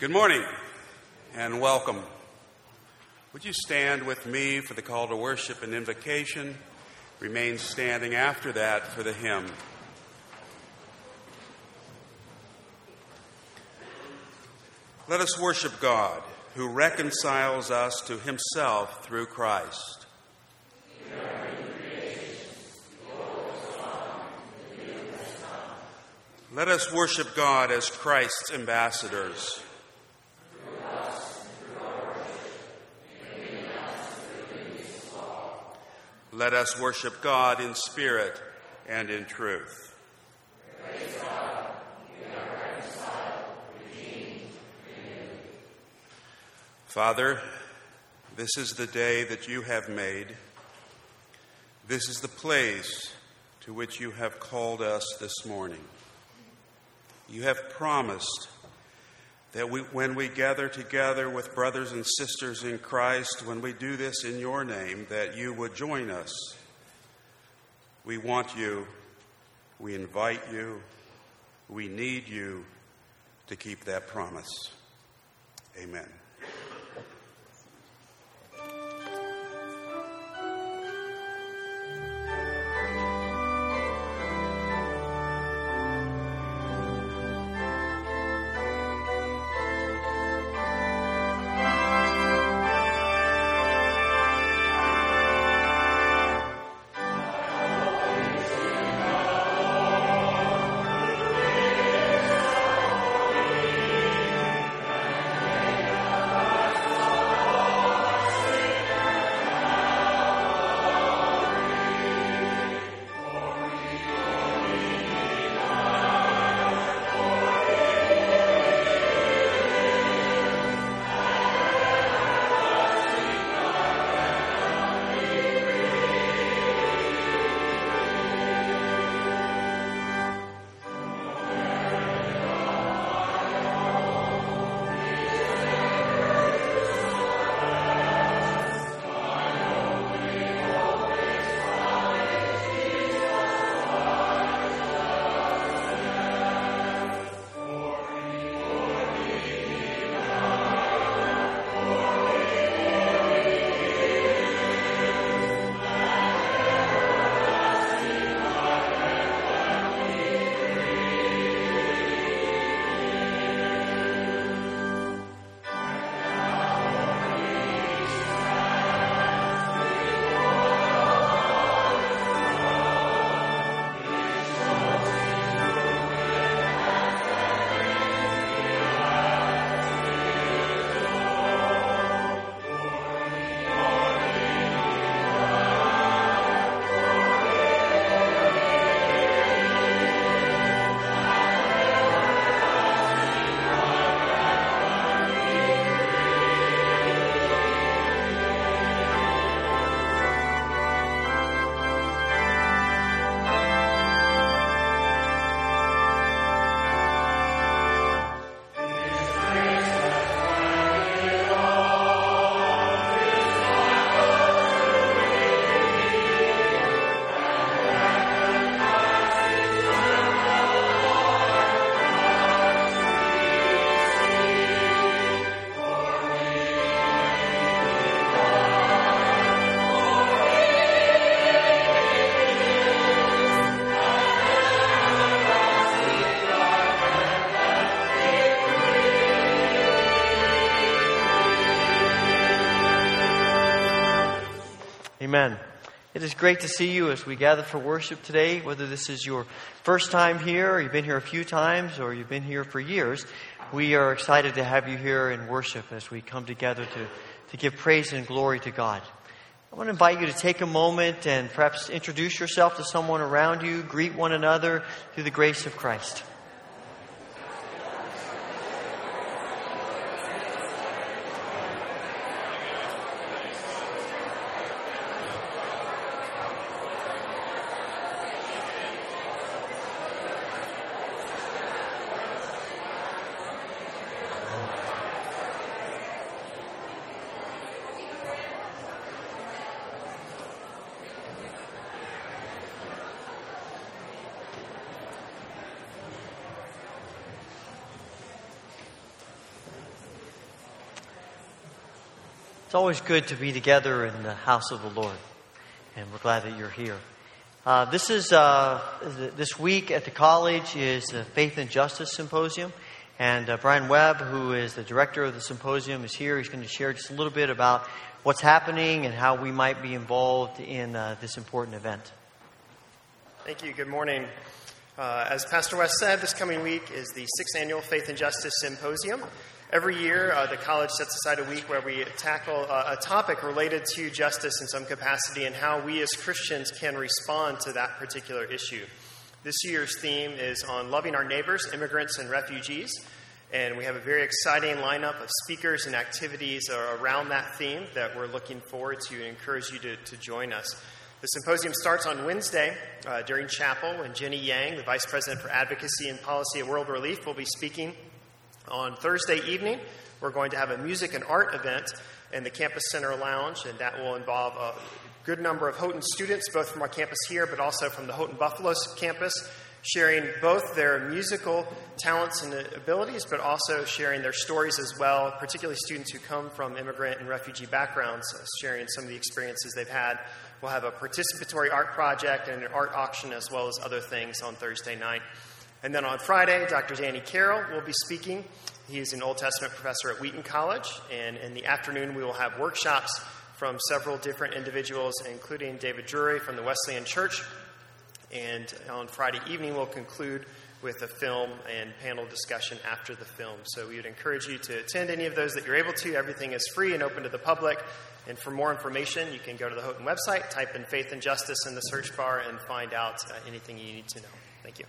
Good morning and welcome. Would you stand with me for the call to worship and invocation? Remain standing after that for the hymn. Let us worship God who reconciles us to himself through Christ. Let us worship God as Christ's ambassadors. Let us worship God in spirit and in truth. Father, this is the day that you have made. This is the place to which you have called us this morning. You have promised that we, when we gather together with brothers and sisters in Christ, when we do this in your name, that you would join us. We want you. We invite you. We need you to keep that promise. Amen. It is great to see you as we gather for worship today, whether this is your first time here, or you've been here a few times, or you've been here for years. We are excited to have you here in worship as we come together to, to give praise and glory to God. I want to invite you to take a moment and perhaps introduce yourself to someone around you, greet one another through the grace of Christ. It's always good to be together in the house of the Lord, and we're glad that you're here. Uh, this is uh, this week at the college is the Faith and Justice Symposium, and uh, Brian Webb, who is the director of the symposium, is here. He's going to share just a little bit about what's happening and how we might be involved in uh, this important event. Thank you. Good morning. Uh, as Pastor West said, this coming week is the sixth annual Faith and Justice Symposium. Every year, uh, the college sets aside a week where we tackle uh, a topic related to justice in some capacity and how we as Christians can respond to that particular issue. This year's theme is on loving our neighbors, immigrants, and refugees. And we have a very exciting lineup of speakers and activities around that theme that we're looking forward to and encourage you to, to join us. The symposium starts on Wednesday uh, during chapel when Jenny Yang, the Vice President for Advocacy and Policy at World Relief, will be speaking on Thursday evening, we're going to have a music and art event in the Campus Center Lounge, and that will involve a good number of Houghton students, both from our campus here, but also from the Houghton Buffalo campus, sharing both their musical talents and abilities, but also sharing their stories as well, particularly students who come from immigrant and refugee backgrounds, sharing some of the experiences they've had. We'll have a participatory art project and an art auction, as well as other things on Thursday night. And then on Friday, Dr. Danny Carroll will be speaking. He is an Old Testament professor at Wheaton College. And in the afternoon, we will have workshops from several different individuals, including David Drury from the Wesleyan Church. And on Friday evening, we'll conclude with a film and panel discussion after the film. So we would encourage you to attend any of those that you're able to. Everything is free and open to the public. And for more information, you can go to the Houghton website, type in faith and justice in the search bar, and find out uh, anything you need to know. Thank you.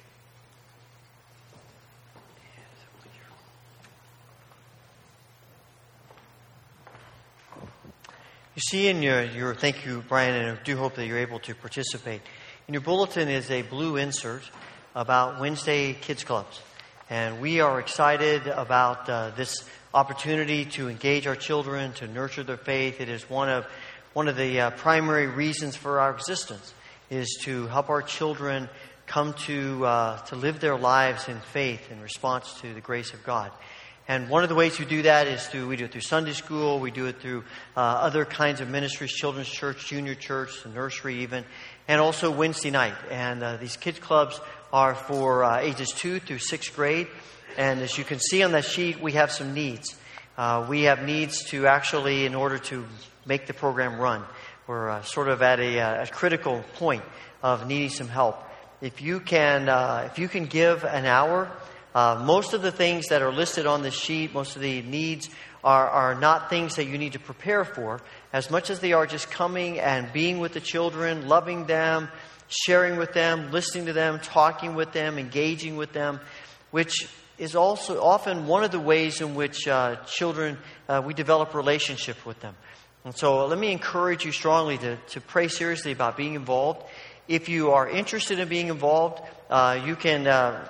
See in your, your, thank you, Brian, and I do hope that you're able to participate. In your bulletin is a blue insert about Wednesday Kids Clubs. And we are excited about uh, this opportunity to engage our children, to nurture their faith. It is one of, one of the uh, primary reasons for our existence, is to help our children come to, uh, to live their lives in faith in response to the grace of God. And one of the ways we do that is through, we do it through Sunday school, we do it through uh, other kinds of ministries, children's church, junior church, the nursery even, and also Wednesday night. And uh, these kids clubs are for uh, ages two through sixth grade. And as you can see on that sheet, we have some needs. Uh, we have needs to actually, in order to make the program run, we're uh, sort of at a, uh, a, critical point of needing some help. If you can, if you can give an hour uh, most of the things that are listed on the sheet, most of the needs, are, are not things that you need to prepare for, as much as they are just coming and being with the children, loving them, sharing with them, listening to them, talking with them, engaging with them, which is also often one of the ways in which uh, children, uh, we develop relationship with them. And so let me encourage you strongly to, to pray seriously about being involved. If you are interested in being involved, uh, you can uh,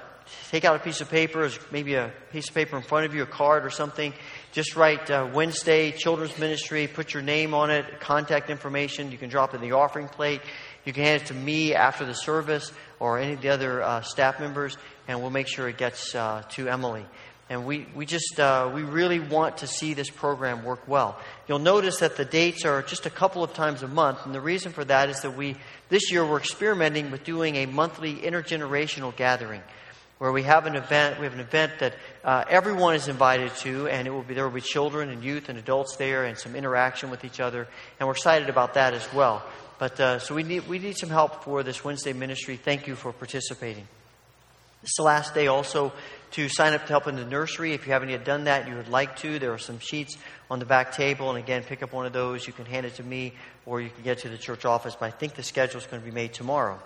take out a piece of paper, maybe a piece of paper in front of you, a card or something. Just write uh, Wednesday Children's Ministry, put your name on it, contact information. You can drop it in the offering plate. You can hand it to me after the service or any of the other uh, staff members, and we'll make sure it gets uh, to Emily. And we, we just, uh, we really want to see this program work well. You'll notice that the dates are just a couple of times a month, and the reason for that is that we, this year, we're experimenting with doing a monthly intergenerational gathering where we have an event. We have an event that uh, everyone is invited to, and it will be there will be children and youth and adults there, and some interaction with each other. And we're excited about that as well. But uh, so we need we need some help for this Wednesday ministry. Thank you for participating. It's the last day also to sign up to help in the nursery. If you haven't yet done that, you would like to. There are some sheets on the back table, and again, pick up one of those. You can hand it to me, or you can get to the church office. But I think the schedule is going to be made tomorrow.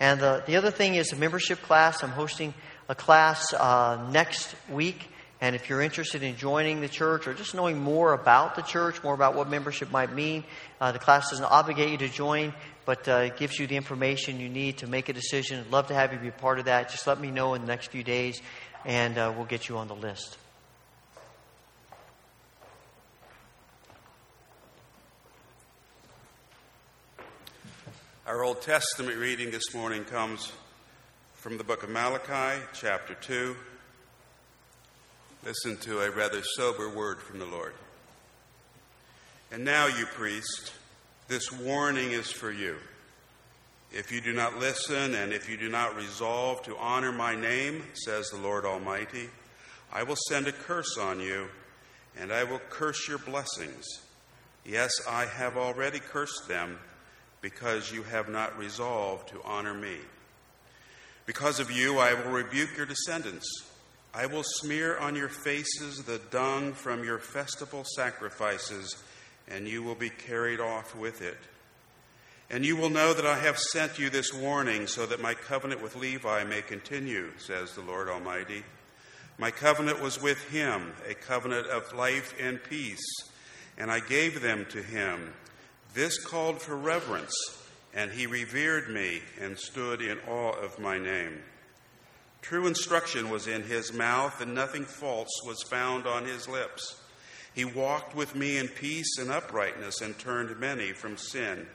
And the, the other thing is a membership class. I'm hosting a class uh, next week. And if you're interested in joining the church or just knowing more about the church, more about what membership might mean, uh, the class doesn't obligate you to join, but uh, it gives you the information you need to make a decision. I'd love to have you be a part of that. Just let me know in the next few days, and uh, we'll get you on the list. Our Old Testament reading this morning comes from the book of Malachi, chapter 2. Listen to a rather sober word from the Lord. And now, you priest, this warning is for you. If you do not listen and if you do not resolve to honor my name, says the Lord Almighty, I will send a curse on you, and I will curse your blessings. Yes, I have already cursed them because you have not resolved to honor me. Because of you, I will rebuke your descendants. I will smear on your faces the dung from your festival sacrifices, and you will be carried off with it. And you will know that I have sent you this warning so that my covenant with Levi may continue, says the Lord Almighty. My covenant was with him, a covenant of life and peace, and I gave them to him. This called for reverence, and he revered me and stood in awe of my name. True instruction was in his mouth, and nothing false was found on his lips. He walked with me in peace and uprightness and turned many from sin.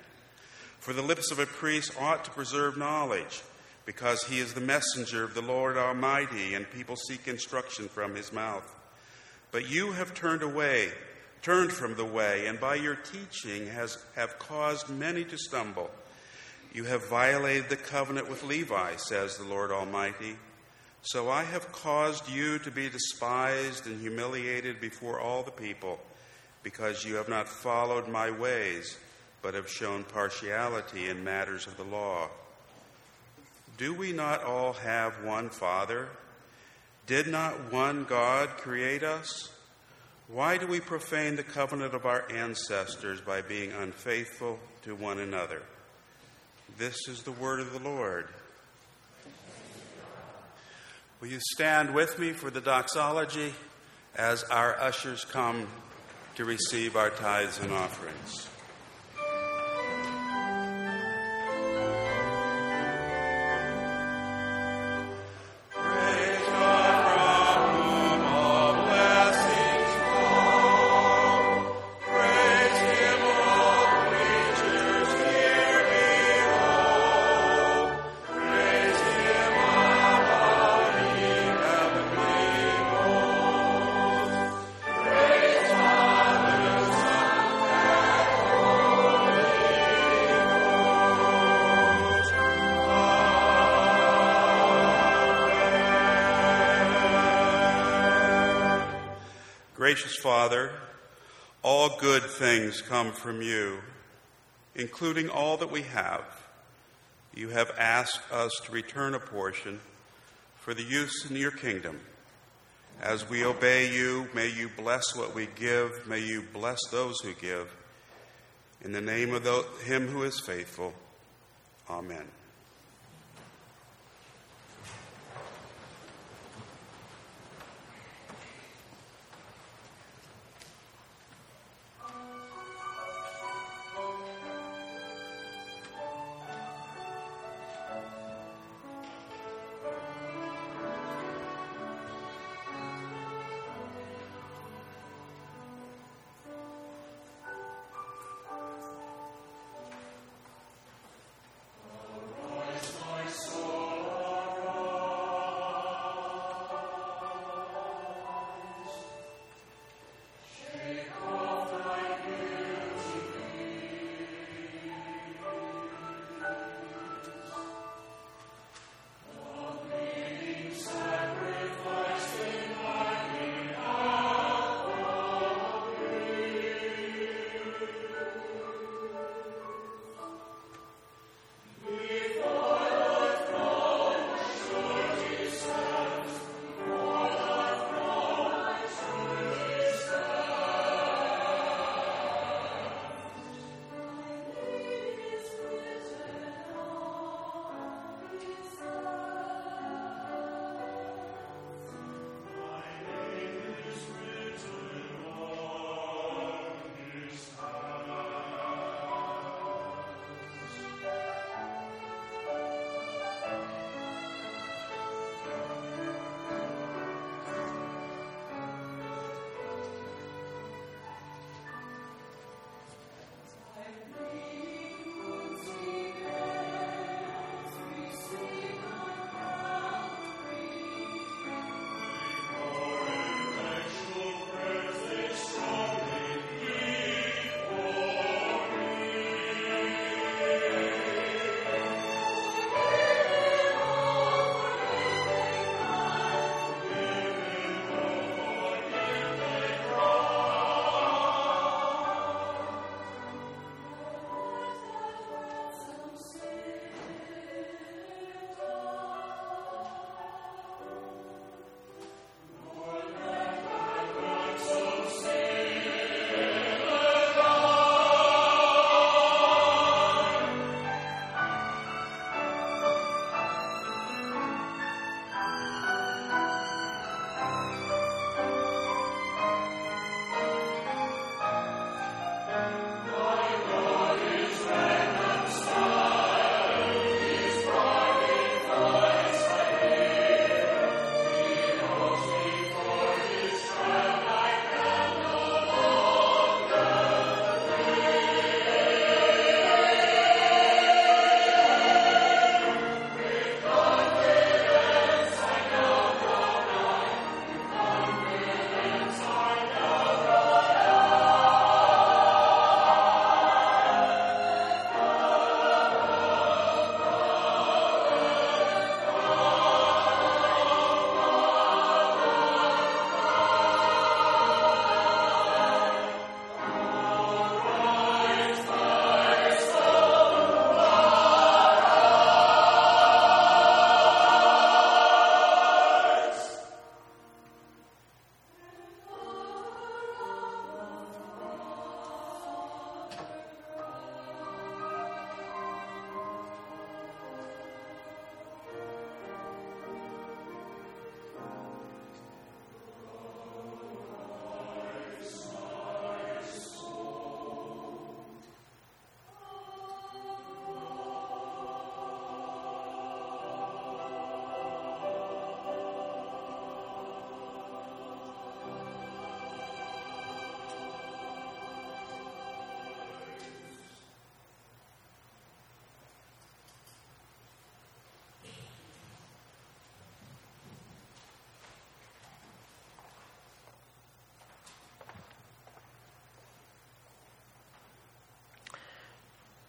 For the lips of a priest ought to preserve knowledge, because he is the messenger of the Lord Almighty, and people seek instruction from his mouth. But you have turned away, turned from the way, and by your teaching has, have caused many to stumble. You have violated the covenant with Levi, says the Lord Almighty. So I have caused you to be despised and humiliated before all the people, because you have not followed my ways but have shown partiality in matters of the law. Do we not all have one Father? Did not one God create us? Why do we profane the covenant of our ancestors by being unfaithful to one another? This is the word of the Lord. Will you stand with me for the doxology as our ushers come to receive our tithes and offerings? Gracious Father, all good things come from you, including all that we have. You have asked us to return a portion for the use in your kingdom. As we obey you, may you bless what we give. May you bless those who give. In the name of the, him who is faithful, amen.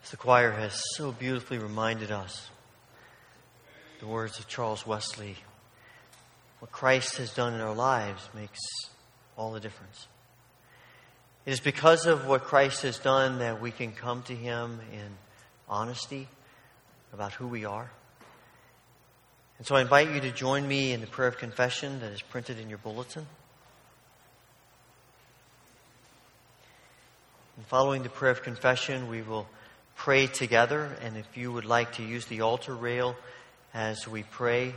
As the choir has so beautifully reminded us, the words of Charles Wesley what Christ has done in our lives makes all the difference. It is because of what Christ has done that we can come to Him in honesty about who we are. And so I invite you to join me in the prayer of confession that is printed in your bulletin. And following the prayer of confession, we will pray together. And if you would like to use the altar rail as we pray,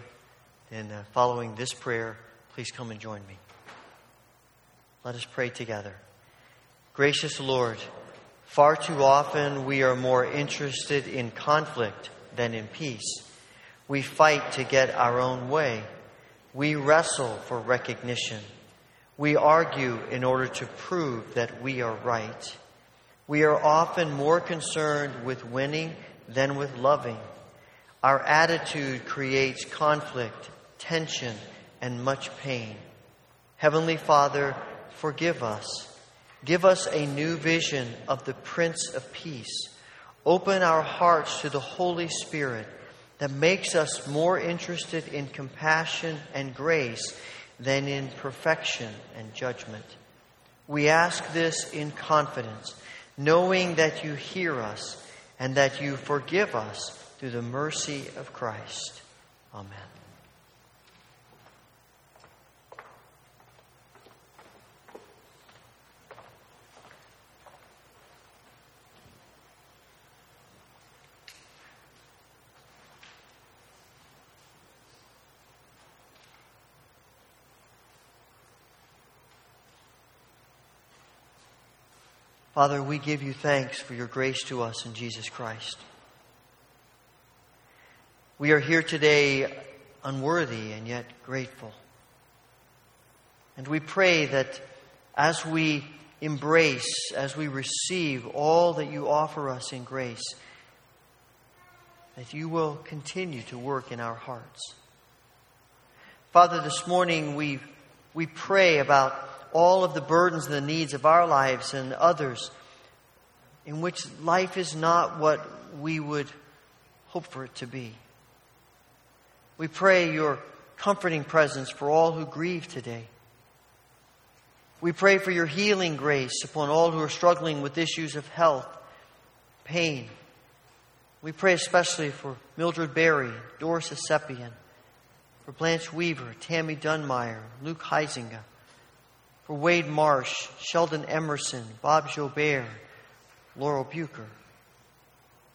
then uh, following this prayer, please come and join me. Let us pray together. Gracious Lord, far too often we are more interested in conflict than in peace. We fight to get our own way. We wrestle for recognition. We argue in order to prove that we are right. We are often more concerned with winning than with loving. Our attitude creates conflict, tension, and much pain. Heavenly Father, forgive us. Give us a new vision of the Prince of Peace. Open our hearts to the Holy Spirit that makes us more interested in compassion and grace than in perfection and judgment. We ask this in confidence knowing that you hear us and that you forgive us through the mercy of Christ. Amen. Father, we give you thanks for your grace to us in Jesus Christ. We are here today unworthy and yet grateful. And we pray that as we embrace, as we receive all that you offer us in grace, that you will continue to work in our hearts. Father, this morning we, we pray about all of the burdens and the needs of our lives and others, in which life is not what we would hope for it to be. We pray your comforting presence for all who grieve today. We pray for your healing grace upon all who are struggling with issues of health, pain. We pray especially for Mildred Berry, Doris Esepian, for Blanche Weaver, Tammy Dunmeyer, Luke Heisinger, for Wade Marsh, Sheldon Emerson, Bob Jobert, Laurel Bucher.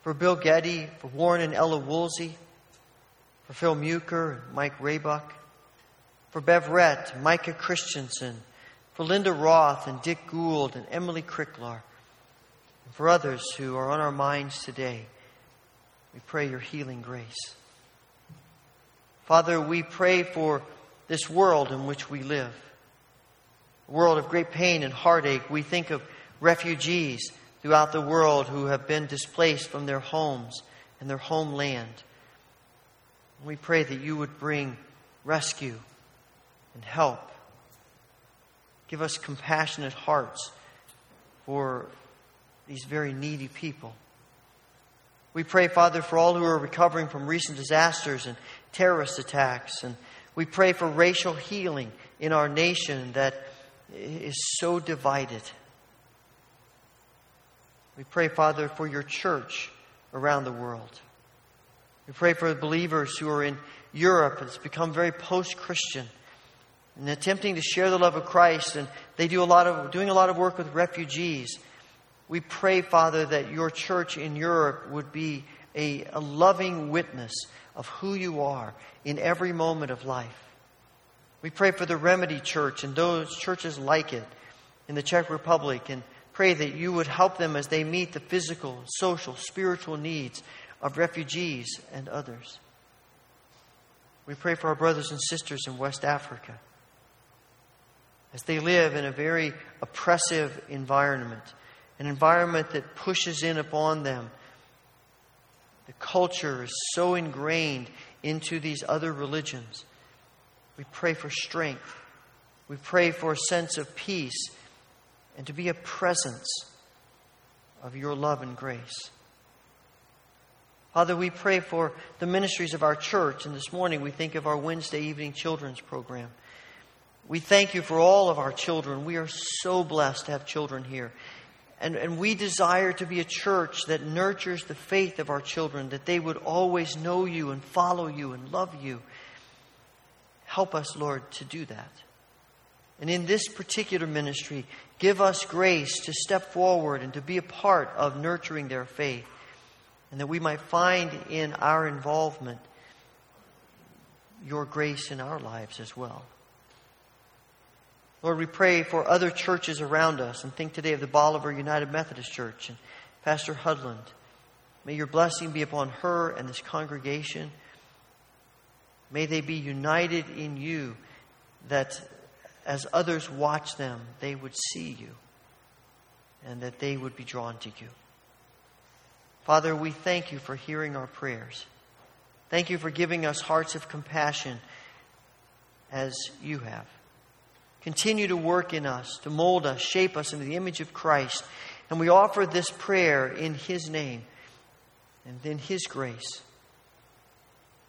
For Bill Getty, for Warren and Ella Woolsey, for Phil and Mike Raybuck, for Bev Rett, Micah Christensen, for Linda Roth and Dick Gould and Emily Cricklar, and for others who are on our minds today, we pray your healing grace. Father, we pray for this world in which we live a world of great pain and heartache. We think of refugees throughout the world who have been displaced from their homes and their homeland. We pray that you would bring rescue and help. Give us compassionate hearts for these very needy people. We pray, Father, for all who are recovering from recent disasters and terrorist attacks. And we pray for racial healing in our nation that is so divided. We pray, Father, for your church around the world. We pray for believers who are in Europe and it's become very post Christian and attempting to share the love of Christ, and they do a lot of doing a lot of work with refugees. We pray, Father, that your church in Europe would be a, a loving witness of who you are in every moment of life. We pray for the Remedy Church and those churches like it in the Czech Republic and pray that you would help them as they meet the physical, social, spiritual needs of refugees and others. We pray for our brothers and sisters in West Africa as they live in a very oppressive environment, an environment that pushes in upon them. The culture is so ingrained into these other religions we pray for strength. We pray for a sense of peace and to be a presence of your love and grace. Father, we pray for the ministries of our church, and this morning we think of our Wednesday evening children's program. We thank you for all of our children. We are so blessed to have children here. And, and we desire to be a church that nurtures the faith of our children, that they would always know you and follow you and love you. Help us, Lord, to do that. And in this particular ministry, give us grace to step forward and to be a part of nurturing their faith and that we might find in our involvement your grace in our lives as well. Lord, we pray for other churches around us and think today of the Bolivar United Methodist Church and Pastor Hudland. May your blessing be upon her and this congregation. May they be united in you, that as others watch them, they would see you and that they would be drawn to you. Father, we thank you for hearing our prayers. Thank you for giving us hearts of compassion as you have. Continue to work in us, to mold us, shape us into the image of Christ. And we offer this prayer in His name and in His grace.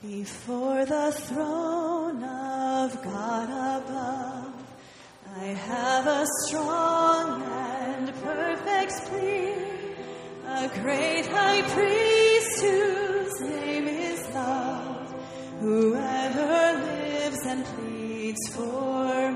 Before the throne of God above, I have a strong and perfect plea, a great high priest whose name is love, whoever lives and pleads for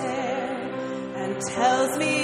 and tells me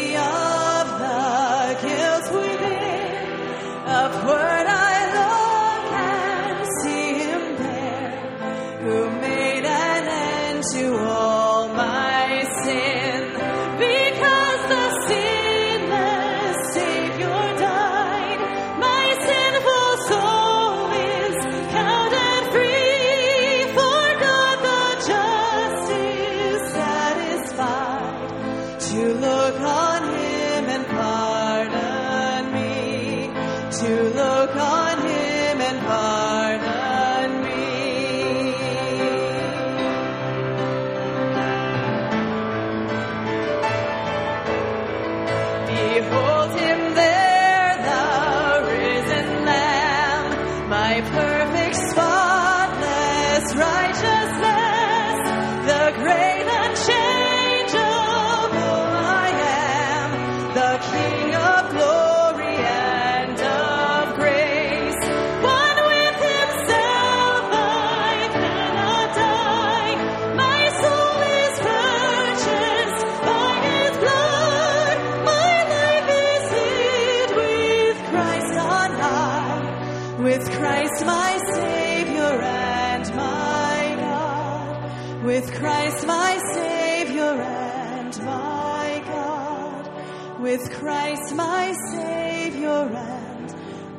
Christ my Savior and my God. With Christ my Savior and my God. With Christ my Savior and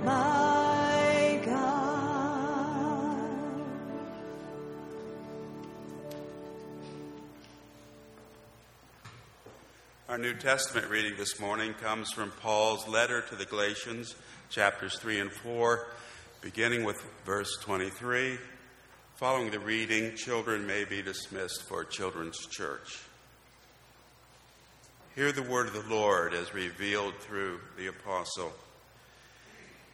my God. Our New Testament reading this morning comes from Paul's letter to the Galatians, chapters 3 and 4, beginning with verse 23. Following the reading, children may be dismissed for children's church. Hear the word of the Lord as revealed through the apostle.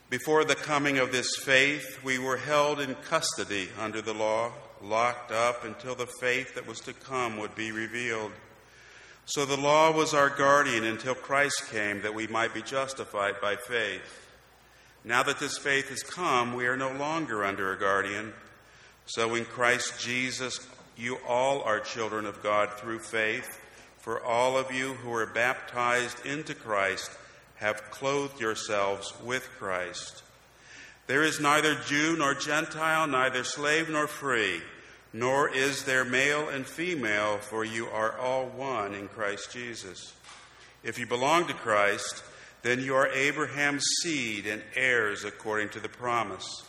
Before the coming of this faith, we were held in custody under the law, locked up until the faith that was to come would be revealed. So the law was our guardian until Christ came that we might be justified by faith. Now that this faith has come, we are no longer under a guardian. So in Christ Jesus, you all are children of God through faith. For all of you who are baptized into Christ have clothed yourselves with Christ. There is neither Jew nor Gentile, neither slave nor free, nor is there male and female, for you are all one in Christ Jesus. If you belong to Christ, then you are Abraham's seed and heirs according to the promise.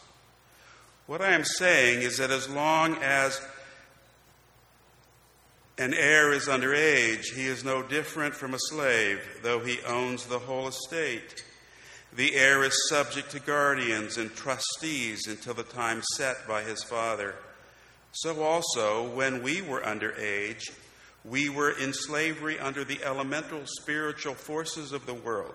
What I am saying is that as long as an heir is under age, he is no different from a slave, though he owns the whole estate. The heir is subject to guardians and trustees until the time set by his father. So also, when we were under age, we were in slavery under the elemental spiritual forces of the world.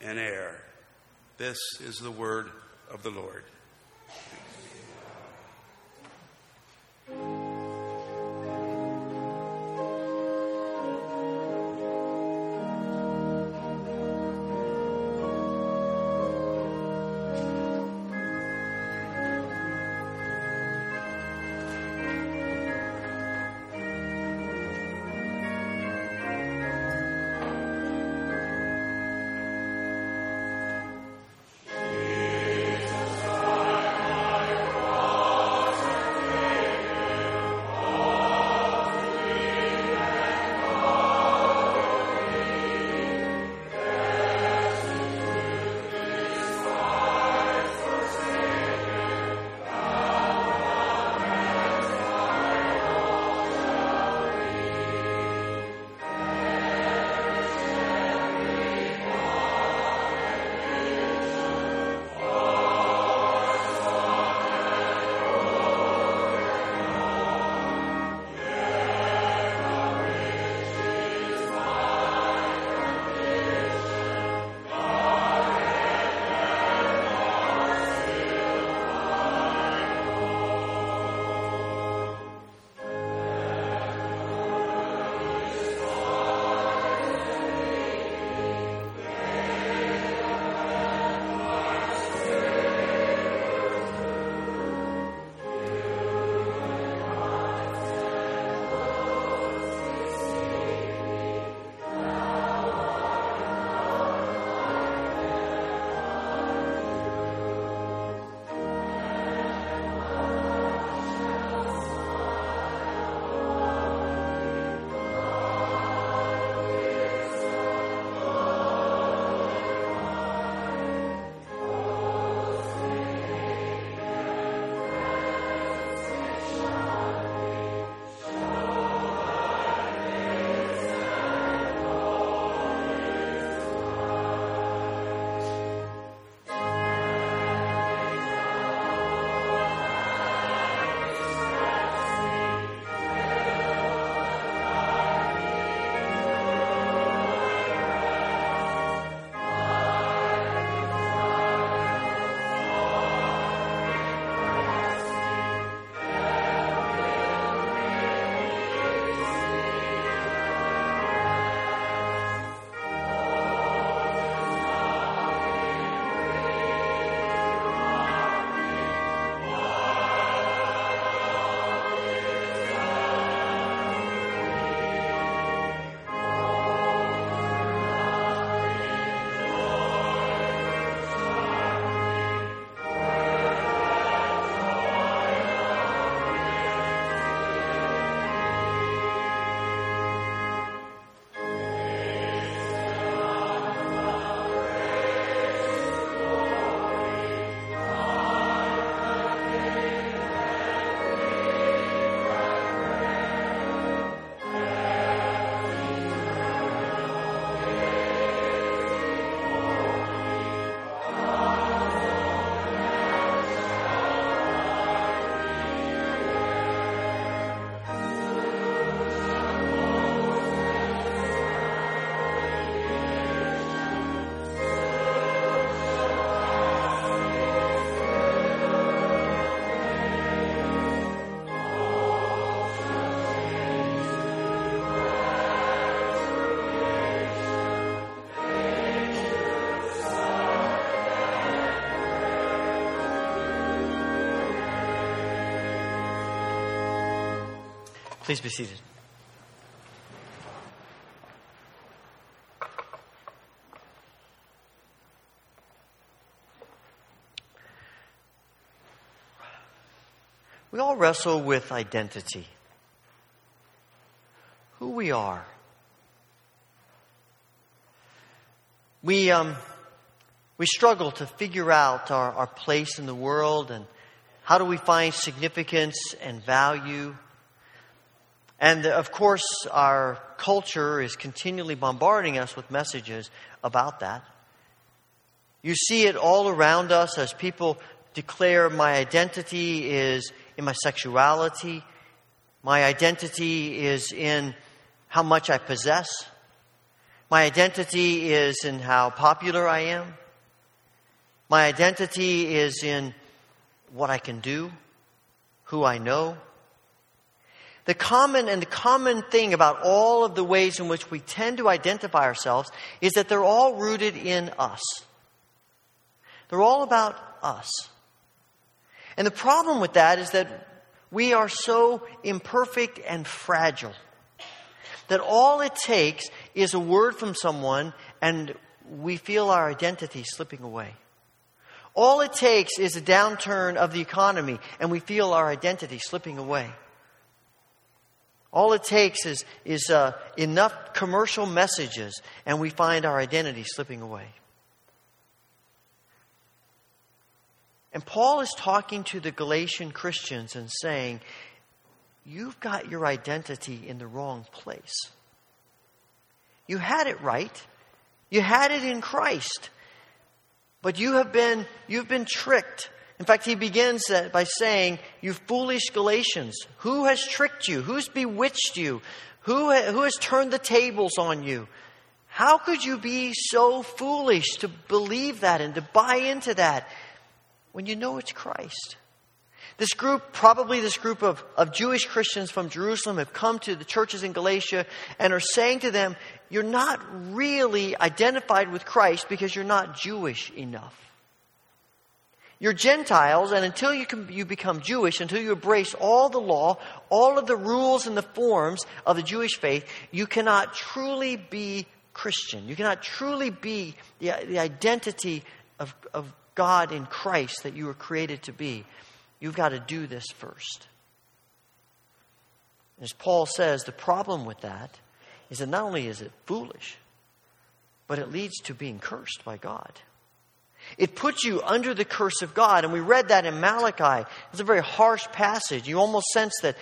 an heir. This is the word of the Lord. Please be seated. We all wrestle with identity who we are. We, um, we struggle to figure out our, our place in the world and how do we find significance and value. And uh, of course, our culture is continually bombarding us with messages about that. You see it all around us as people declare my identity is in my sexuality, my identity is in how much I possess. My identity is in how popular I am. My identity is in what I can do, who I know. The common and the common thing about all of the ways in which we tend to identify ourselves is that they're all rooted in us. They're all about us. And the problem with that is that we are so imperfect and fragile that all it takes is a word from someone and we feel our identity slipping away. All it takes is a downturn of the economy and we feel our identity slipping away. All it takes is, is uh, enough commercial messages and we find our identity slipping away. And Paul is talking to the Galatian Christians and saying, You've got your identity in the wrong place. You had it right. You had it in Christ. But you have been, you've been tricked. In fact, he begins by saying, You foolish Galatians, who has tricked you? Who's bewitched you? Who, who has turned the tables on you? How could you be so foolish to believe that and to buy into that when you know it's Christ? This group, probably this group of, of Jewish Christians from Jerusalem, have come to the churches in Galatia and are saying to them, You're not really identified with Christ because you're not Jewish enough. You're Gentiles, and until you, can, you become Jewish, until you embrace all the law, all of the rules and the forms of the Jewish faith, you cannot truly be Christian. You cannot truly be the, the identity of, of God in Christ that you were created to be. You've got to do this first. As Paul says, the problem with that is that not only is it foolish, but it leads to being cursed by God. It puts you under the curse of God. And we read that in Malachi. It's a very harsh passage. You almost sense that,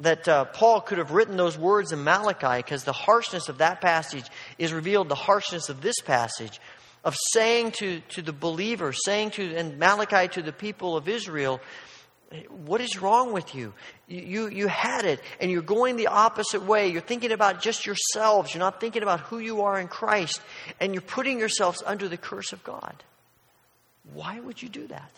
that uh, Paul could have written those words in Malachi because the harshness of that passage is revealed the harshness of this passage of saying to, to the believer, saying to, and Malachi to the people of Israel, what is wrong with you? you? You had it, and you're going the opposite way. You're thinking about just yourselves. You're not thinking about who you are in Christ, and you're putting yourselves under the curse of God. Why would you do that?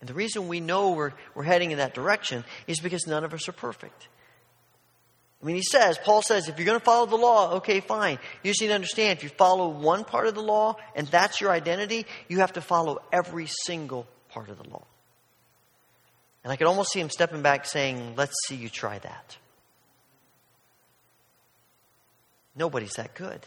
And the reason we know we're, we're heading in that direction is because none of us are perfect. I mean, he says, Paul says, if you're going to follow the law, okay, fine. You just need to understand if you follow one part of the law and that's your identity, you have to follow every single part of the law. And I could almost see him stepping back saying, Let's see you try that. Nobody's that good.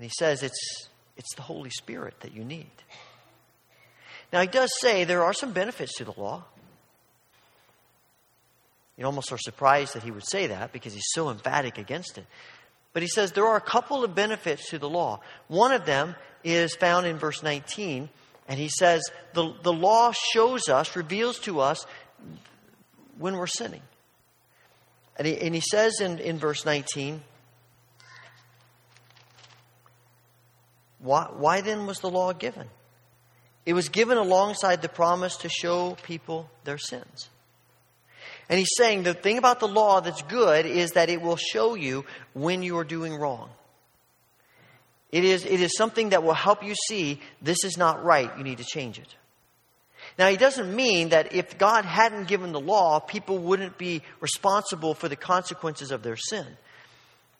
And he says it's, it's the Holy Spirit that you need. Now, he does say there are some benefits to the law. You almost are surprised that he would say that because he's so emphatic against it. But he says there are a couple of benefits to the law. One of them is found in verse 19, and he says the, the law shows us, reveals to us when we're sinning. And he, and he says in, in verse 19, why, why then was the law given? It was given alongside the promise to show people their sins. And he's saying the thing about the law that's good is that it will show you when you are doing wrong. It is, it is something that will help you see this is not right, you need to change it. Now, he doesn't mean that if God hadn't given the law, people wouldn't be responsible for the consequences of their sin.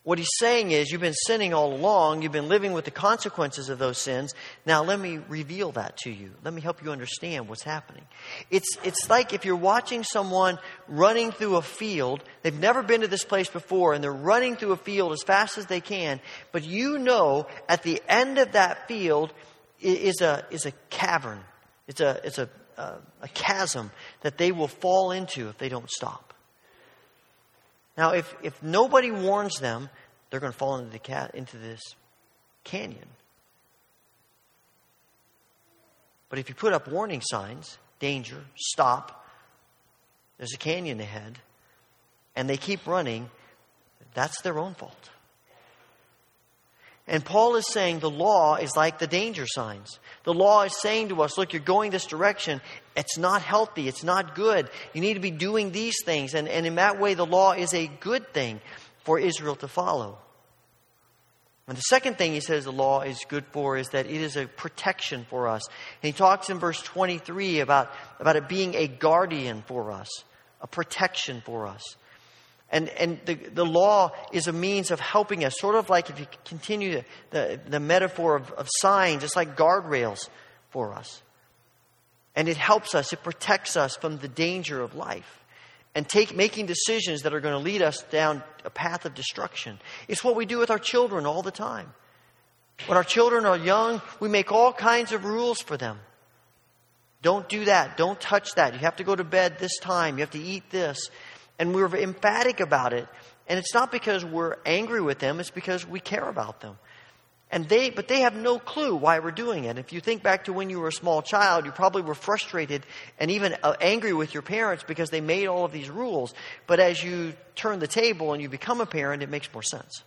What he's saying is, you've been sinning all along. You've been living with the consequences of those sins. Now, let me reveal that to you. Let me help you understand what's happening. It's, it's like if you're watching someone running through a field. They've never been to this place before, and they're running through a field as fast as they can. But you know, at the end of that field is a, is a cavern. It's a, it's a, a, a chasm that they will fall into if they don't stop. Now, if, if nobody warns them, they're going to fall into, the cat, into this canyon. But if you put up warning signs, danger, stop, there's a canyon ahead, and they keep running, that's their own fault. And Paul is saying the law is like the danger signs. The law is saying to us, look, you're going this direction. It's not healthy. It's not good. You need to be doing these things. And, and in that way, the law is a good thing for Israel to follow. And the second thing he says the law is good for is that it is a protection for us. And he talks in verse 23 about, about it being a guardian for us, a protection for us. And, and the, the law is a means of helping us, sort of like if you continue the, the, metaphor of, of signs, it's like guardrails for us. And it helps us, it protects us from the danger of life and take, making decisions that are going to lead us down a path of destruction. It's what we do with our children all the time. When our children are young, we make all kinds of rules for them. Don't do that. Don't touch that. You have to go to bed this time. You have to eat this. And we're emphatic about it. And it's not because we're angry with them, it's because we care about them. And they, but they have no clue why we're doing it. If you think back to when you were a small child, you probably were frustrated and even uh, angry with your parents because they made all of these rules. But as you turn the table and you become a parent, it makes more sense.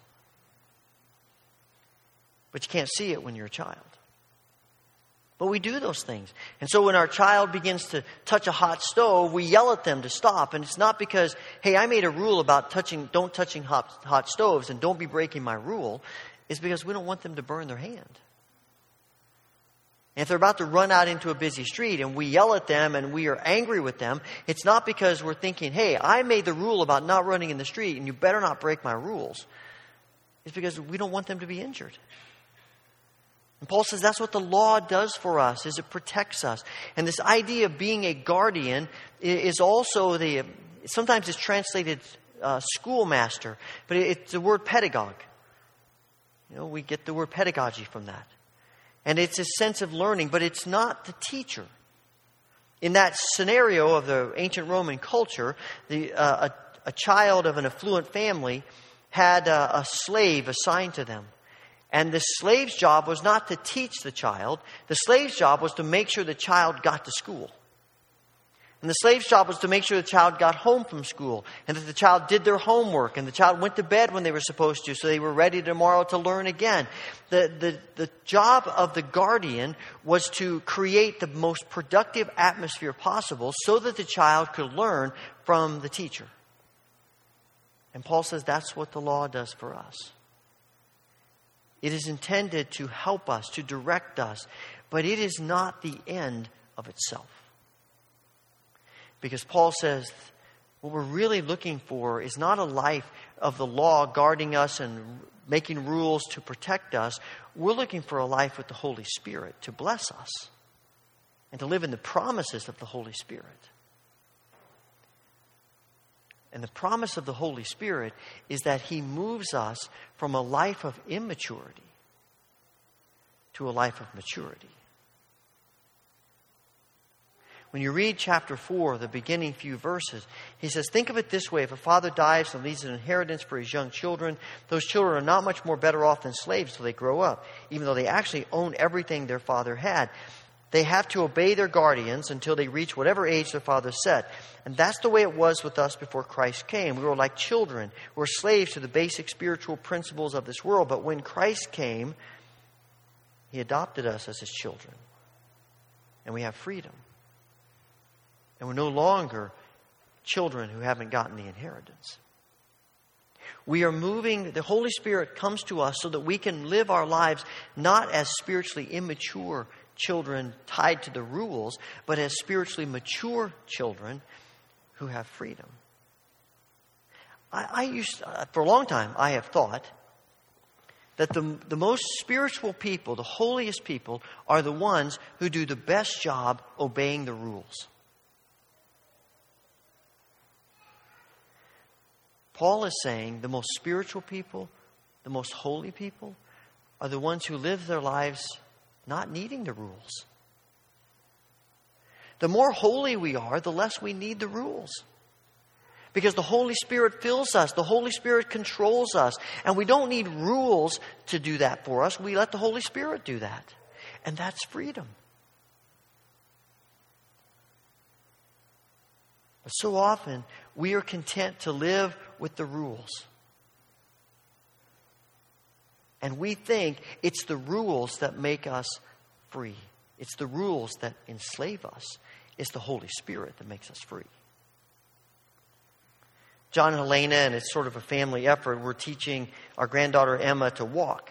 But you can't see it when you're a child. But we do those things. And so when our child begins to touch a hot stove, we yell at them to stop. And it's not because, hey, I made a rule about touching, don't touching hot, hot stoves and don't be breaking my rule. It's because we don't want them to burn their hand. And if they're about to run out into a busy street and we yell at them and we are angry with them, it's not because we're thinking, hey, I made the rule about not running in the street and you better not break my rules. It's because we don't want them to be injured. And Paul says that's what the law does for us, is it protects us. And this idea of being a guardian is also the, sometimes it's translated uh, schoolmaster, but it's the word pedagogue. You know, we get the word pedagogy from that. And it's a sense of learning, but it's not the teacher. In that scenario of the ancient Roman culture, the, uh, a, a, child of an affluent family had a, a slave assigned to them. And the slave's job was not to teach the child, the slave's job was to make sure the child got to school. And the slave's job was to make sure the child got home from school and that the child did their homework and the child went to bed when they were supposed to so they were ready tomorrow to learn again. The, the, the job of the guardian was to create the most productive atmosphere possible so that the child could learn from the teacher. And Paul says that's what the law does for us. It is intended to help us, to direct us, but it is not the end of itself. Because Paul says what we're really looking for is not a life of the law guarding us and making rules to protect us. We're looking for a life with the Holy Spirit to bless us and to live in the promises of the Holy Spirit. And the promise of the Holy Spirit is that He moves us from a life of immaturity to a life of maturity. When you read chapter 4, the beginning few verses, he says, Think of it this way if a father dies and leaves an inheritance for his young children, those children are not much more better off than slaves till they grow up, even though they actually own everything their father had. They have to obey their guardians until they reach whatever age their father set. And that's the way it was with us before Christ came. We were like children. We were slaves to the basic spiritual principles of this world. But when Christ came, he adopted us as his children. And we have freedom. And we're no longer children who haven't gotten the inheritance. We are moving, the Holy Spirit comes to us so that we can live our lives not as spiritually immature children tied to the rules, but as spiritually mature children who have freedom. I, I used, uh, for a long time, I have thought that the, the most spiritual people, the holiest people, are the ones who do the best job obeying the rules. Paul is saying the most spiritual people, the most holy people, are the ones who live their lives not needing the rules. The more holy we are, the less we need the rules. Because the Holy Spirit fills us, the Holy Spirit controls us, and we don't need rules to do that for us. We let the Holy Spirit do that. And that's freedom. But so often, we are content to live with the rules. And we think it's the rules that make us free. It's the rules that enslave us. It's the Holy Spirit that makes us free. John and Helena, and it's sort of a family effort, we're teaching our granddaughter Emma to walk.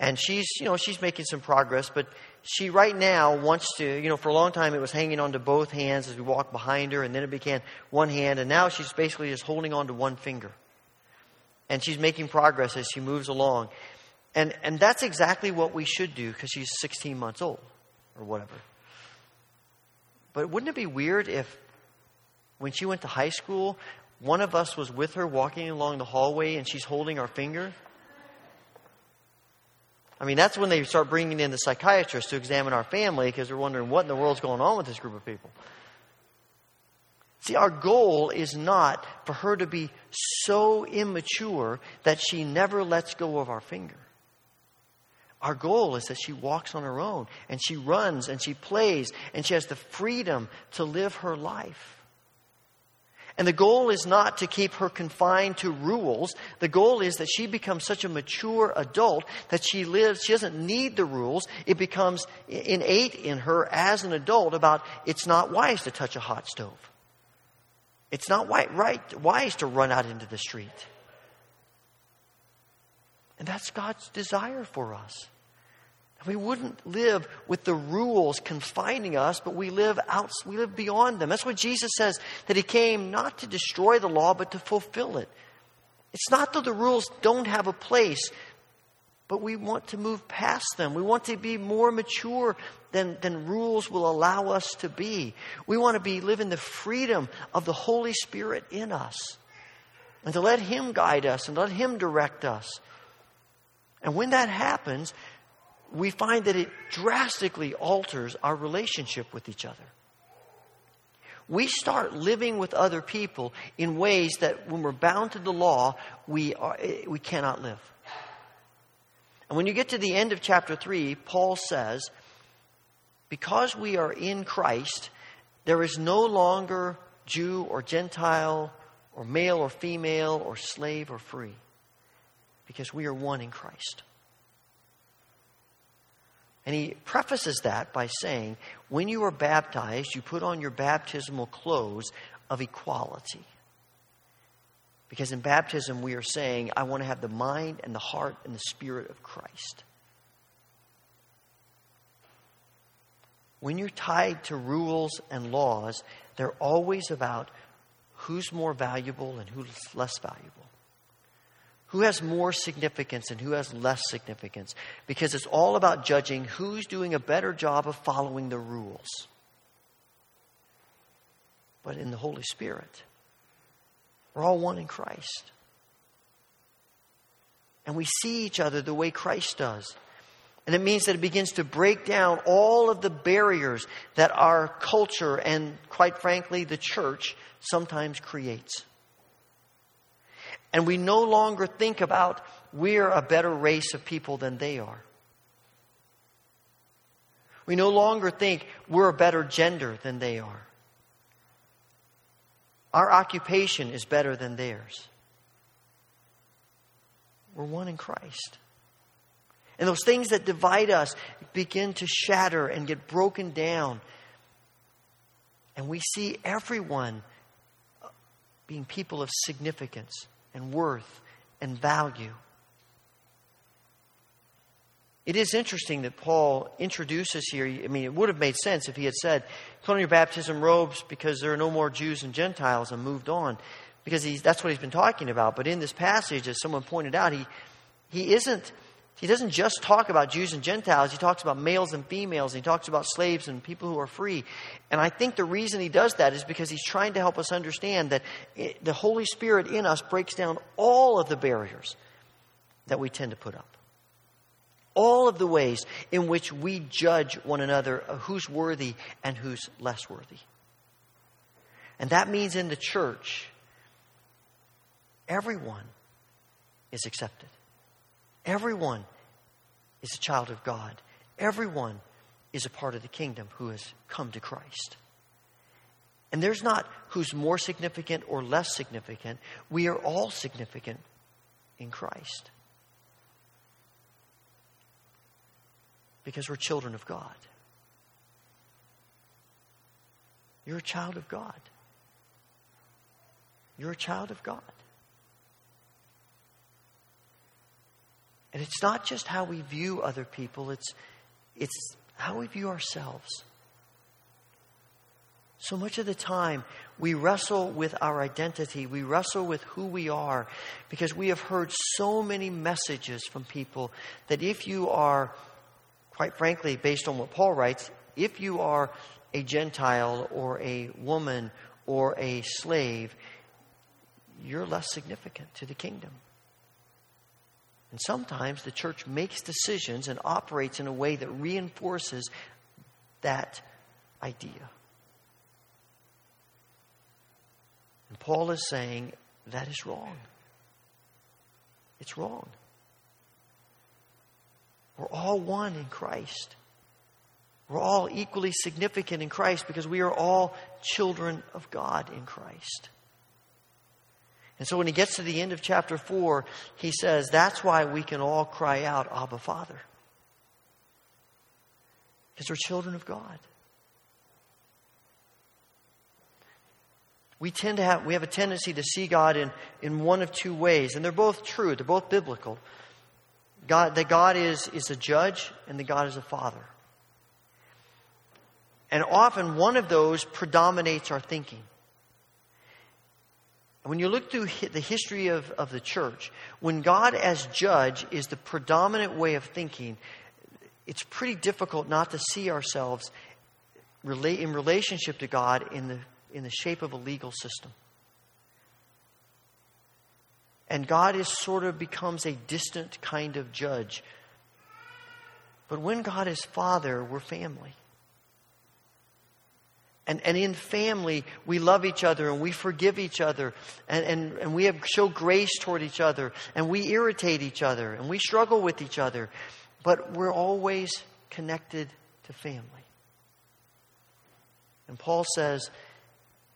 And she's, you know, she's making some progress, but she right now wants to, you know, for a long time it was hanging onto both hands as we walked behind her, and then it became one hand, and now she's basically just holding on to one finger. And she's making progress as she moves along. And, and that's exactly what we should do because she's 16 months old or whatever. But wouldn't it be weird if when she went to high school, one of us was with her walking along the hallway and she's holding our finger? I mean, that's when they start bringing in the psychiatrist to examine our family because they're wondering what in the world's going on with this group of people. See, our goal is not for her to be so immature that she never lets go of our finger. Our goal is that she walks on her own and she runs and she plays and she has the freedom to live her life. And the goal is not to keep her confined to rules. The goal is that she becomes such a mature adult that she lives, she doesn't need the rules. It becomes innate in her as an adult about it's not wise to touch a hot stove. It's not right, wise to run out into the street. And that's God's desire for us. We wouldn't live with the rules confining us, but we live out, we live beyond them. That's what Jesus says that He came not to destroy the law, but to fulfill it. It's not that the rules don't have a place, but we want to move past them. We want to be more mature than, than rules will allow us to be. We want to be live in the freedom of the Holy Spirit in us. And to let Him guide us and let Him direct us. And when that happens, we find that it drastically alters our relationship with each other. We start living with other people in ways that when we're bound to the law, we, are, we cannot live. And when you get to the end of chapter 3, Paul says, because we are in Christ, there is no longer Jew or Gentile or male or female or slave or free, because we are one in Christ. And he prefaces that by saying, when you are baptized, you put on your baptismal clothes of equality. Because in baptism, we are saying, I want to have the mind and the heart and the spirit of Christ. When you're tied to rules and laws, they're always about who's more valuable and who's less valuable who has more significance and who has less significance because it's all about judging who's doing a better job of following the rules. But in the Holy Spirit, we're all one in Christ. And we see each other the way Christ does. And it means that it begins to break down all of the barriers that our culture and, quite frankly, the church sometimes creates. And we no longer think about we're a better race of people than they are. We no longer think we're a better gender than they are. Our occupation is better than theirs. We're one in Christ. And those things that divide us begin to shatter and get broken down. And we see everyone being people of significance and worth and value. It is interesting that Paul introduces here. I mean, it would have made sense if he had said, Put on your baptism robes because there are no more Jews and Gentiles and moved on. because that's what he's been talking about. But in this passage, as someone pointed out, he, he isn't. He doesn't just talk about Jews and Gentiles. He talks about males and females. And he talks about slaves and people who are free. And I think the reason he does that is because he's trying to help us understand that it, the Holy Spirit in us breaks down all of the barriers that we tend to put up. All of the ways in which we judge one another who's worthy and who's less worthy. And that means in the church, everyone is accepted. Everyone is a child of God. Everyone is a part of the kingdom who has come to Christ. And there's not who's more significant or less significant. We are all significant in Christ. Because we're children of God. You're a child of God. You're a child of God. And it's not just how we view other people, it's, it's how we view ourselves. So much of the time, we wrestle with our identity. We wrestle with who we are because we have heard so many messages from people that if you are, quite frankly, based on what Paul writes, if you are a Gentile or a woman or a slave, you're less significant to the kingdom. And sometimes the church makes decisions and operates in a way that reinforces that idea. And Paul is saying that is wrong. It's wrong. We're all one in Christ. We're all equally significant in Christ because we are all children of God in Christ. And so when he gets to the end of chapter 4, he says, That's why we can all cry out, Abba, Father. Because we're children of God. We tend to have, we have a tendency to see God in, in one of two ways, and they're both true, they're both biblical. God, that God is, is a judge and that God is a father. And often one of those predominates our thinking. When you look through the history of, of the church, when God as judge is the predominant way of thinking, it's pretty difficult not to see ourselves in relationship to God in the, in the shape of a legal system. And God is sort of becomes a distant kind of judge. But when God is Father, we're family. And, and in family, we love each other and we forgive each other and, and, and we have, show grace toward each other and we irritate each other and we struggle with each other. But we're always connected to family. And Paul says,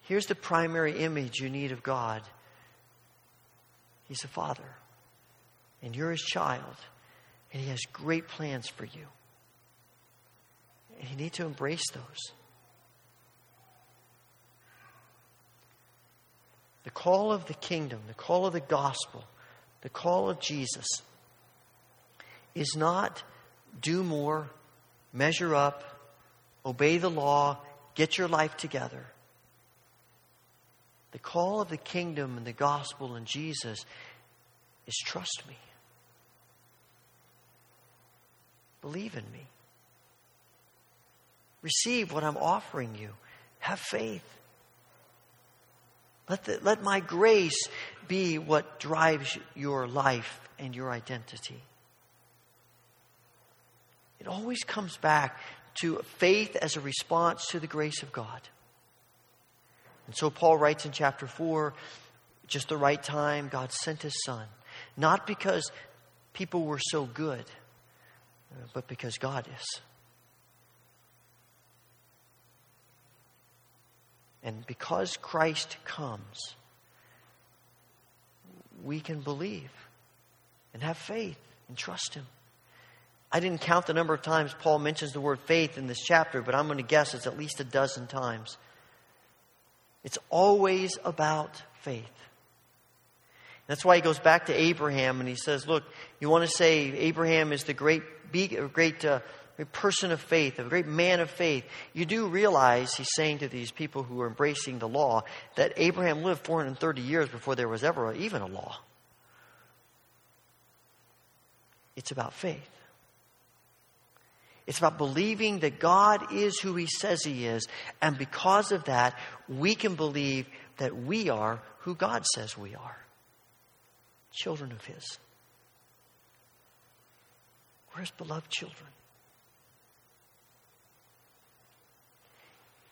here's the primary image you need of God He's a father, and you're his child, and he has great plans for you. And you need to embrace those. The call of the kingdom, the call of the gospel, the call of Jesus is not do more, measure up, obey the law, get your life together. The call of the kingdom and the gospel and Jesus is trust me. Believe in me. Receive what I'm offering you. Have faith. Let, the, let my grace be what drives your life and your identity. It always comes back to faith as a response to the grace of God. And so Paul writes in chapter 4 just the right time, God sent his son. Not because people were so good, but because God is. And because Christ comes, we can believe and have faith and trust Him. I didn't count the number of times Paul mentions the word faith in this chapter, but I'm going to guess it's at least a dozen times. It's always about faith. That's why he goes back to Abraham and he says, Look, you want to say Abraham is the great, great uh, person of faith, a great man of faith, you do realize he's saying to these people who are embracing the law that Abraham lived 430 years before there was ever even a law. It's about faith. It's about believing that God is who He says He is. And because of that, we can believe that we are who God says we are children of His. We're His beloved children.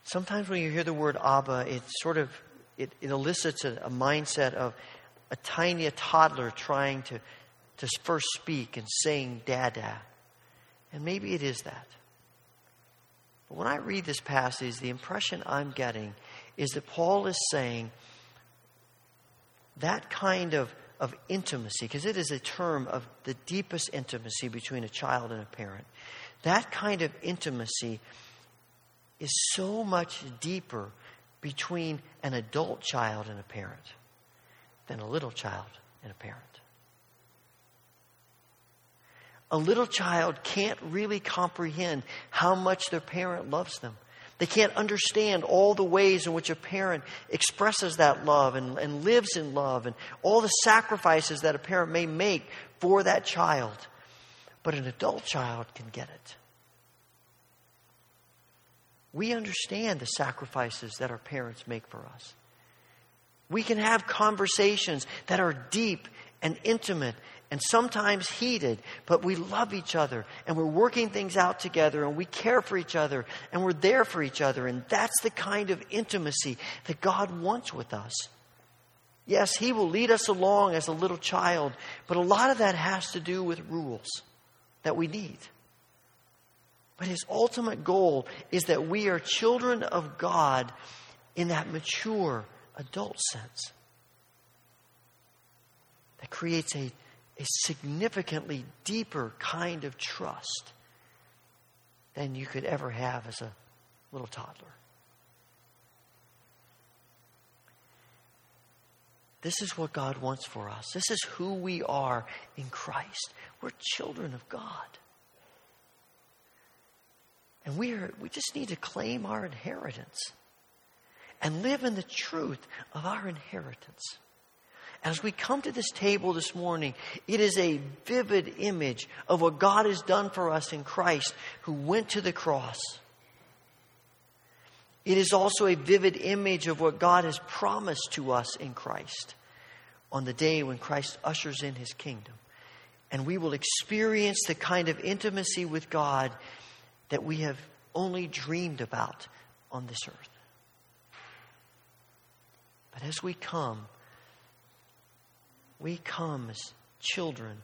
Sometimes when you hear the word Abba, it sort of it, it elicits a, a mindset of a tiny a toddler trying to, to first speak and saying dada. And maybe it is that. But when I read this passage, the impression I'm getting is that Paul is saying that kind of, of intimacy, because it is a term of the deepest intimacy between a child and a parent, that kind of intimacy is so much deeper between an adult child and a parent than a little child and a parent. A little child can't really comprehend how much their parent loves them. They can't understand all the ways in which a parent expresses that love and, and lives in love and all the sacrifices that a parent may make for that child. But an adult child can get it. We understand the sacrifices that our parents make for us. We can have conversations that are deep and intimate and sometimes heated, but we love each other and we're working things out together and we care for each other and we're there for each other. And that's the kind of intimacy that God wants with us. Yes, He will lead us along as a little child, but a lot of that has to do with rules that we need. But His ultimate goal is that we are children of God in that mature adult sense that creates a a significantly deeper kind of trust than you could ever have as a little toddler. This is what God wants for us. This is who we are in Christ. We're children of God. And we, are, we just need to claim our inheritance and live in the truth of our inheritance. As we come to this table this morning, it is a vivid image of what God has done for us in Christ, who went to the cross. It is also a vivid image of what God has promised to us in Christ on the day when Christ ushers in his kingdom. And we will experience the kind of intimacy with God that we have only dreamed about on this earth. But as we come, we come as children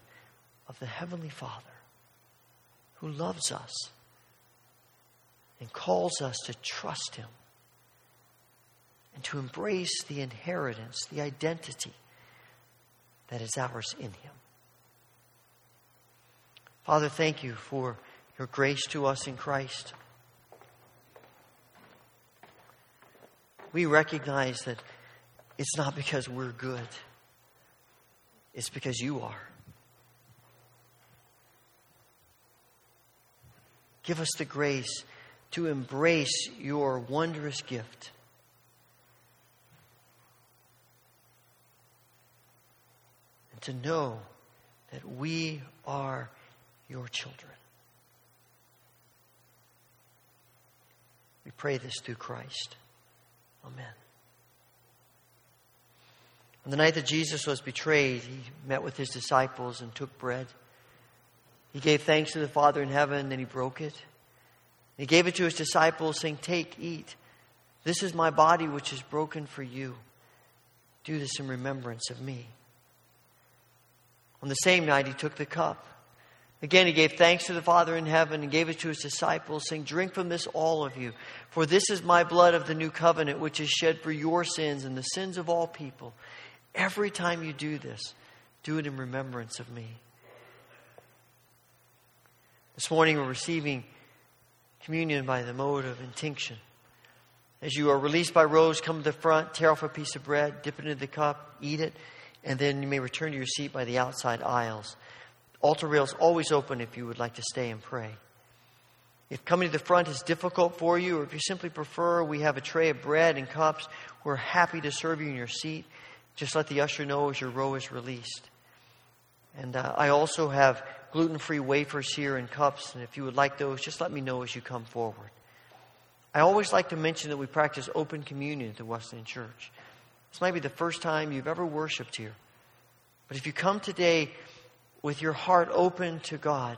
of the Heavenly Father who loves us and calls us to trust Him and to embrace the inheritance, the identity that is ours in Him. Father, thank you for your grace to us in Christ. We recognize that it's not because we're good. It's because you are. Give us the grace to embrace your wondrous gift. And to know that we are your children. We pray this through Christ. Amen. On the night that Jesus was betrayed, he met with his disciples and took bread. He gave thanks to the Father in heaven, then he broke it. He gave it to his disciples, saying, Take, eat. This is my body, which is broken for you. Do this in remembrance of me. On the same night, he took the cup. Again, he gave thanks to the Father in heaven and gave it to his disciples, saying, Drink from this, all of you, for this is my blood of the new covenant, which is shed for your sins and the sins of all people. Every time you do this, do it in remembrance of me. This morning we're receiving communion by the mode of intinction. As you are released by rows, come to the front, tear off a piece of bread, dip it into the cup, eat it, and then you may return to your seat by the outside aisles. Altar rails always open if you would like to stay and pray. If coming to the front is difficult for you, or if you simply prefer, we have a tray of bread and cups. We're happy to serve you in your seat. Just let the usher know as your row is released. And uh, I also have gluten free wafers here in cups, and if you would like those, just let me know as you come forward. I always like to mention that we practice open communion at the Wesleyan Church. This might be the first time you've ever worshiped here. But if you come today with your heart open to God,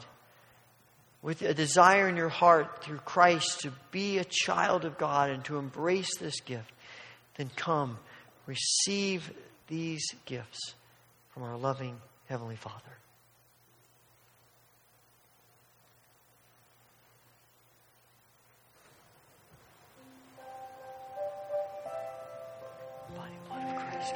with a desire in your heart through Christ to be a child of God and to embrace this gift, then come, receive these gifts from our loving Heavenly Father. Body blood of Christ,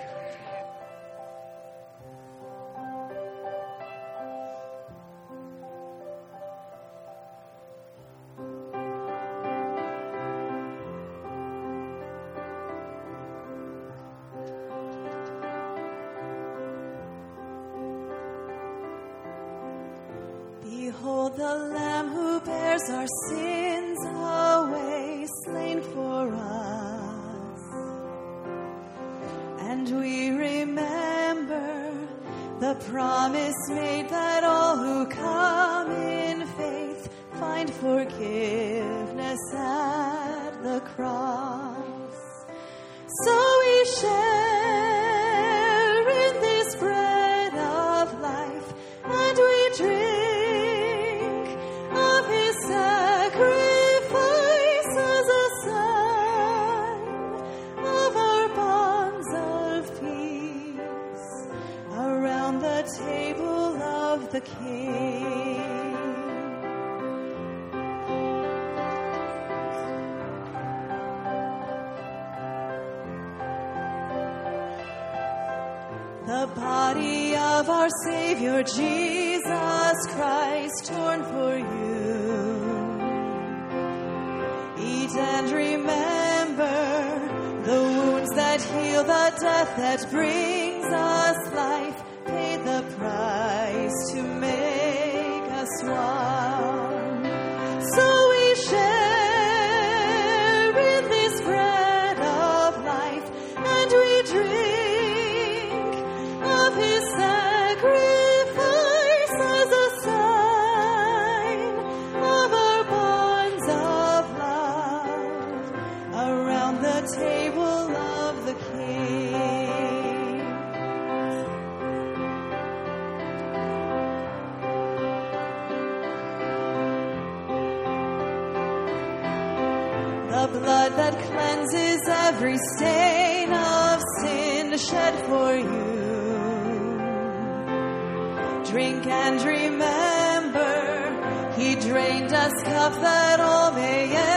The body of our Savior Jesus Christ torn for you. Eat and remember the wounds that heal, the death that brings us us cup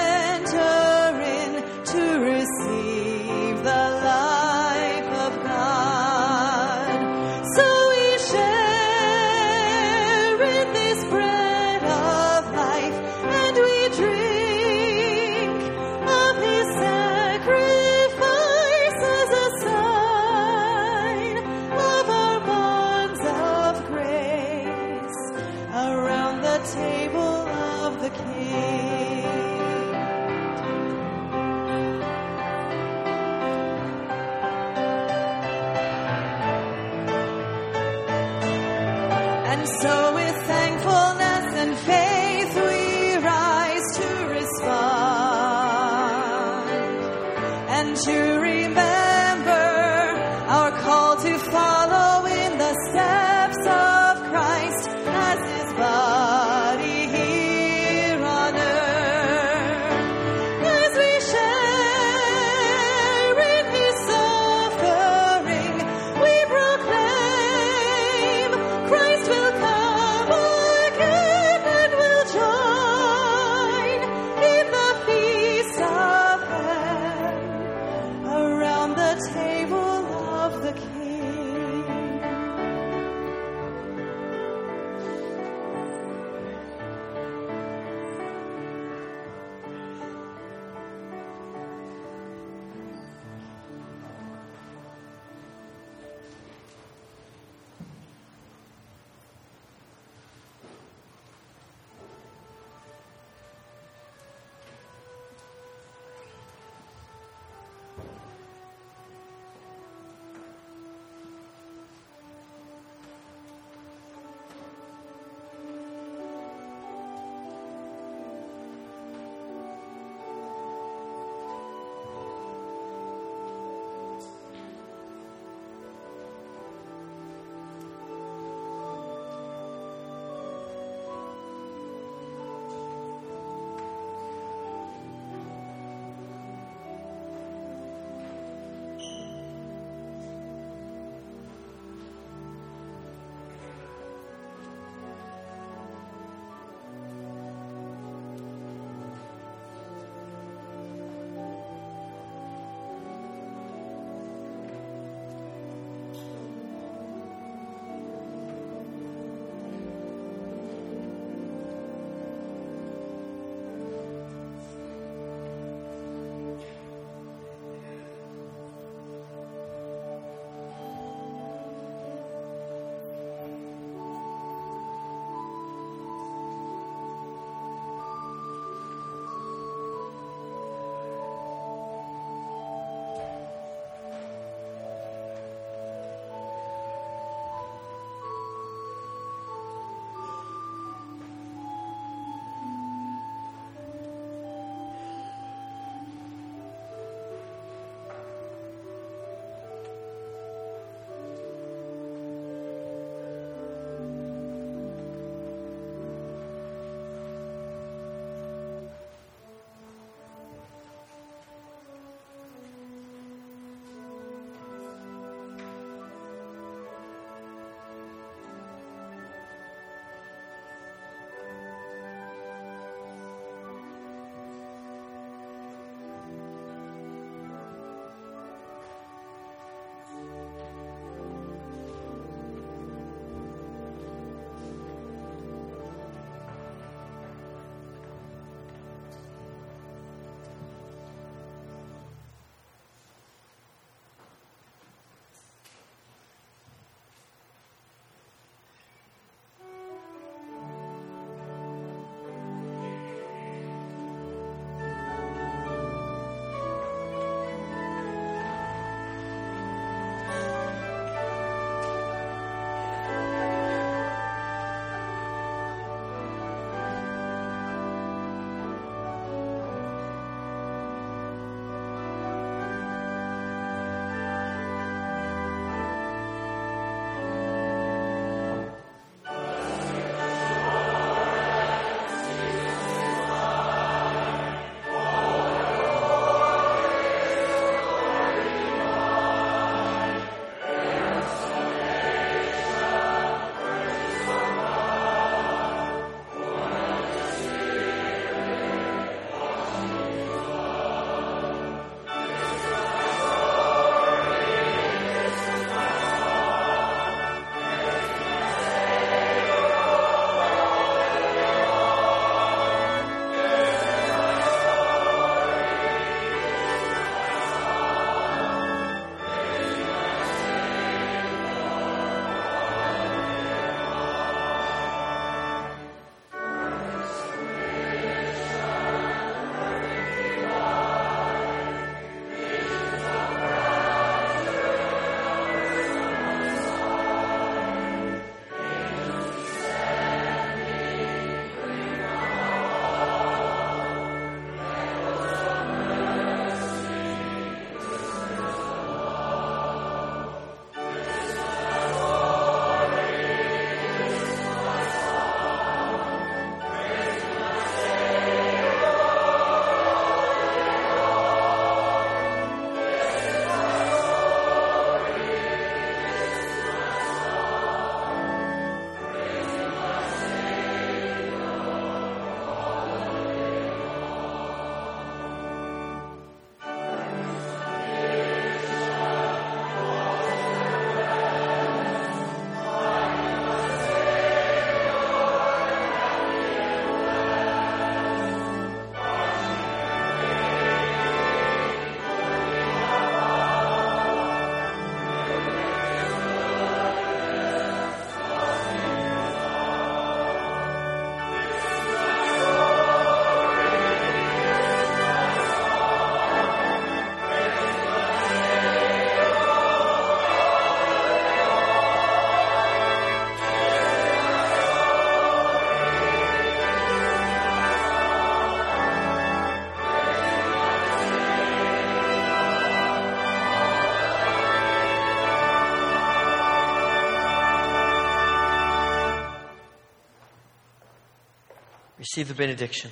receive the benediction.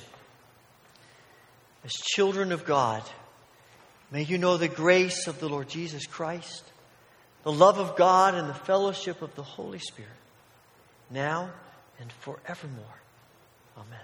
As children of God, may you know the grace of the Lord Jesus Christ, the love of God, and the fellowship of the Holy Spirit, now and forevermore. Amen.